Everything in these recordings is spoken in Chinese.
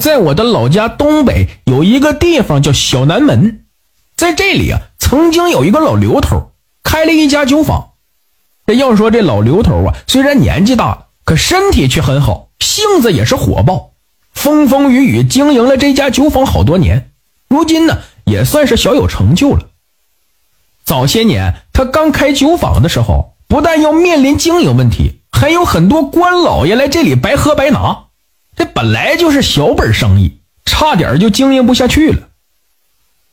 在我的老家东北有一个地方叫小南门，在这里啊，曾经有一个老刘头开了一家酒坊。这要说这老刘头啊，虽然年纪大了，可身体却很好，性子也是火爆，风风雨雨经营了这家酒坊好多年，如今呢，也算是小有成就了。早些年他刚开酒坊的时候，不但要面临经营问题，还有很多官老爷来这里白喝白拿。这本来就是小本生意，差点就经营不下去了。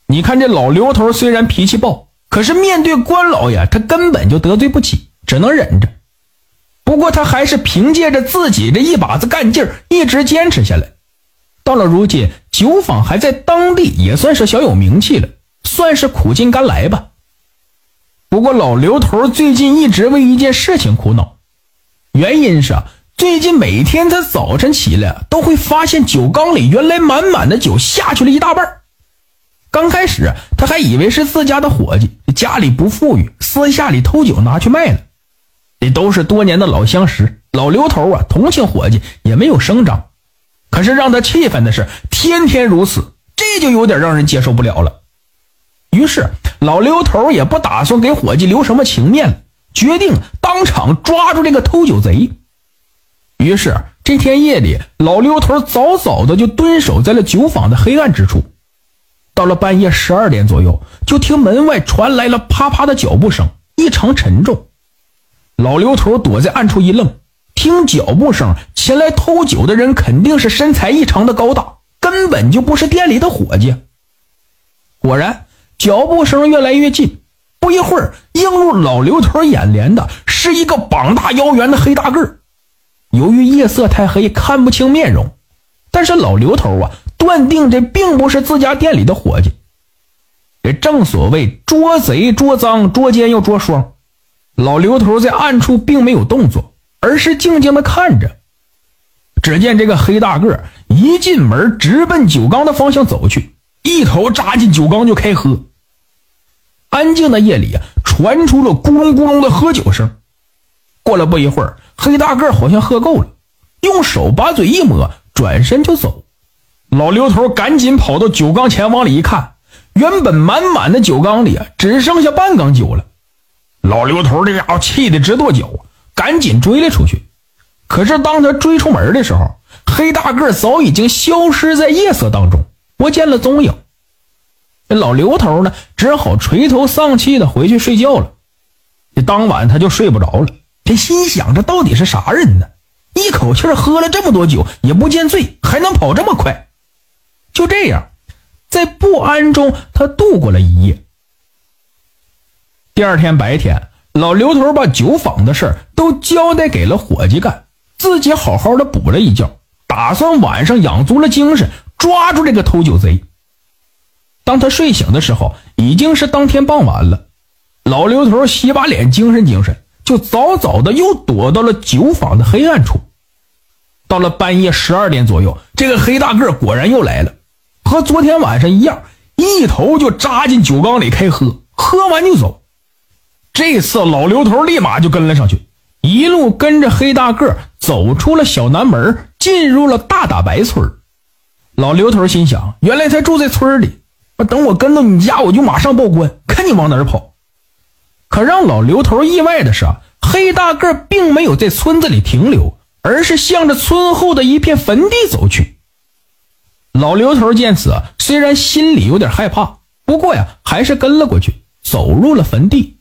你看这老刘头虽然脾气暴，可是面对关老爷，他根本就得罪不起，只能忍着。不过他还是凭借着自己这一把子干劲儿，一直坚持下来。到了如今，酒坊还在当地也算是小有名气了，算是苦尽甘来吧。不过老刘头最近一直为一件事情苦恼，原因是。最近每天他早晨起来都会发现酒缸里原来满满的酒下去了一大半刚开始他还以为是自家的伙计家里不富裕，私下里偷酒拿去卖了。这都是多年的老相识，老刘头啊同情伙计也没有声张。可是让他气愤的是，天天如此，这就有点让人接受不了了。于是老刘头也不打算给伙计留什么情面了，决定当场抓住这个偷酒贼。于是这天夜里，老刘头早早的就蹲守在了酒坊的黑暗之处。到了半夜十二点左右，就听门外传来了啪啪的脚步声，异常沉重。老刘头躲在暗处一愣，听脚步声，前来偷酒的人肯定是身材异常的高大，根本就不是店里的伙计。果然，脚步声越来越近，不一会儿，映入老刘头眼帘的是一个膀大腰圆的黑大个儿。由于夜色太黑，看不清面容，但是老刘头啊，断定这并不是自家店里的伙计。这正所谓捉贼捉赃捉奸又捉双，老刘头在暗处并没有动作，而是静静的看着。只见这个黑大个一进门，直奔酒缸的方向走去，一头扎进酒缸就开喝。安静的夜里啊，传出了咕隆咕隆的喝酒声。过了不一会儿。黑大个好像喝够了，用手把嘴一抹，转身就走。老刘头赶紧跑到酒缸前，往里一看，原本满满的酒缸里啊，只剩下半缸酒了。老刘头这家伙气得直跺脚，赶紧追了出去。可是当他追出门的时候，黑大个早已经消失在夜色当中，不见了踪影。这老刘头呢，只好垂头丧气的回去睡觉了。这当晚他就睡不着了。这心想：这到底是啥人呢？一口气喝了这么多酒，也不见醉，还能跑这么快？就这样，在不安中，他度过了一夜。第二天白天，老刘头把酒坊的事都交代给了伙计干，自己好好的补了一觉，打算晚上养足了精神，抓住这个偷酒贼。当他睡醒的时候，已经是当天傍晚了。老刘头洗把脸，精神精神。就早早的又躲到了酒坊的黑暗处。到了半夜十二点左右，这个黑大个果然又来了，和昨天晚上一样，一头就扎进酒缸里开喝，喝完就走。这次老刘头立马就跟了上去，一路跟着黑大个走出了小南门，进入了大打白村。老刘头心想：原来他住在村里，等我跟到你家，我就马上报官，看你往哪儿跑。可让老刘头意外的是啊，黑大个并没有在村子里停留，而是向着村后的一片坟地走去。老刘头见此，虽然心里有点害怕，不过呀，还是跟了过去，走入了坟地。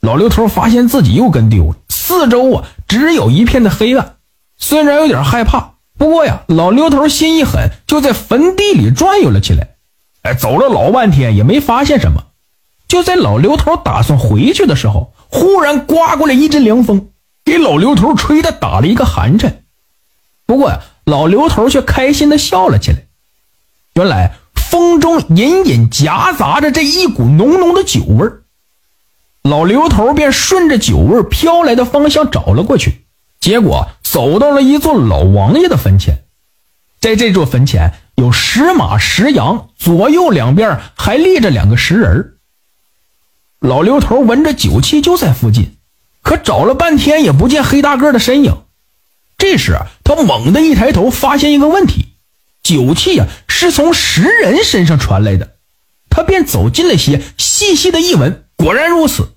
老刘头发现自己又跟丢了，四周啊只有一片的黑暗。虽然有点害怕，不过呀，老刘头心一狠，就在坟地里转悠了起来。哎，走了老半天也没发现什么。就在老刘头打算回去的时候，忽然刮过来一阵凉风，给老刘头吹的打了一个寒颤。不过，老刘头却开心的笑了起来。原来风中隐隐夹杂着这一股浓浓的酒味儿。老刘头便顺着酒味飘来的方向找了过去，结果走到了一座老王爷的坟前。在这座坟前有石马石羊，左右两边还立着两个石人儿。老刘头闻着酒气就在附近，可找了半天也不见黑大个的身影。这时他猛地一抬头，发现一个问题：酒气啊是从食人身上传来的。他便走近了些，细细的一闻，果然如此。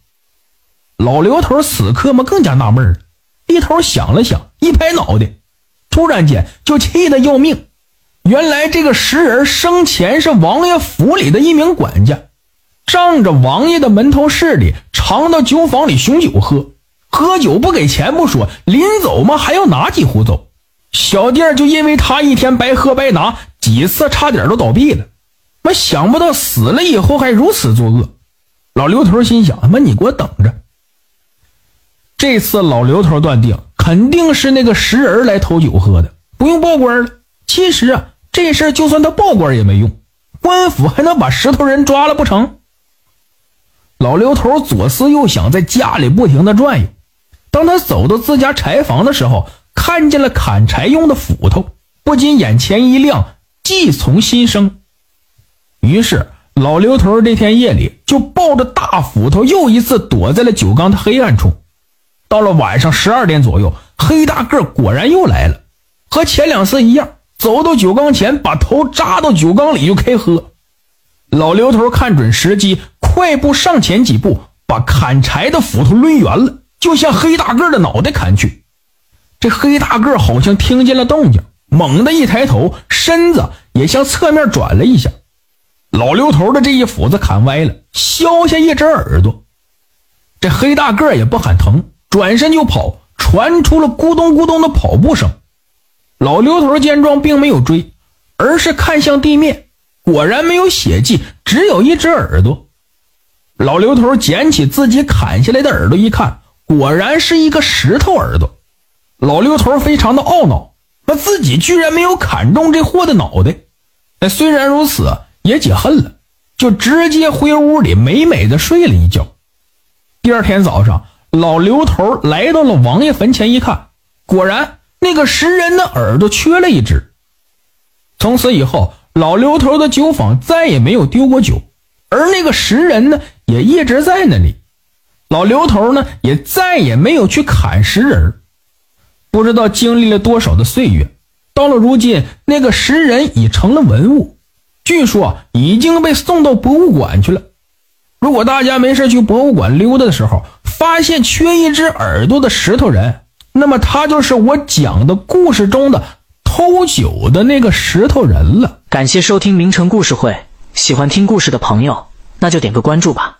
老刘头此刻嘛更加纳闷了，低头想了想，一拍脑袋，突然间就气得要命。原来这个石人生前是王爷府里的一名管家，仗着王爷的门头势力，常到酒坊里寻酒喝，喝酒不给钱不说，临走嘛还要拿几壶走。小店就因为他一天白喝白拿，几次差点都倒闭了。我想不到死了以后还如此作恶。老刘头心想：他妈你给我等着！这次老刘头断定肯定是那个石人来偷酒喝的，不用报官了。其实啊，这事就算他报官也没用，官府还能把石头人抓了不成？老刘头左思右想，在家里不停的转悠。当他走到自家柴房的时候，看见了砍柴用的斧头，不禁眼前一亮，计从心生。于是老刘头这天夜里就抱着大斧头，又一次躲在了酒缸的黑暗处。到了晚上十二点左右，黑大个果然又来了，和前两次一样，走到酒缸前，把头扎到酒缸里就开喝。老刘头看准时机，快步上前几步，把砍柴的斧头抡圆了，就向黑大个的脑袋砍去。这黑大个好像听见了动静，猛地一抬头，身子也向侧面转了一下。老刘头的这一斧子砍歪了，削下一只耳朵。这黑大个也不喊疼。转身就跑，传出了咕咚咕咚的跑步声。老刘头见状，并没有追，而是看向地面，果然没有血迹，只有一只耳朵。老刘头捡起自己砍下来的耳朵一看，果然是一个石头耳朵。老刘头非常的懊恼，那自己居然没有砍中这货的脑袋。哎虽然如此，也解恨了，就直接回屋里美美的睡了一觉。第二天早上。老刘头来到了王爷坟前，一看，果然那个石人的耳朵缺了一只。从此以后，老刘头的酒坊再也没有丢过酒，而那个石人呢，也一直在那里。老刘头呢，也再也没有去砍石人。不知道经历了多少的岁月，到了如今，那个石人已成了文物，据说已经被送到博物馆去了。如果大家没事去博物馆溜达的时候，发现缺一只耳朵的石头人，那么他就是我讲的故事中的偷酒的那个石头人了。感谢收听名城故事会，喜欢听故事的朋友，那就点个关注吧。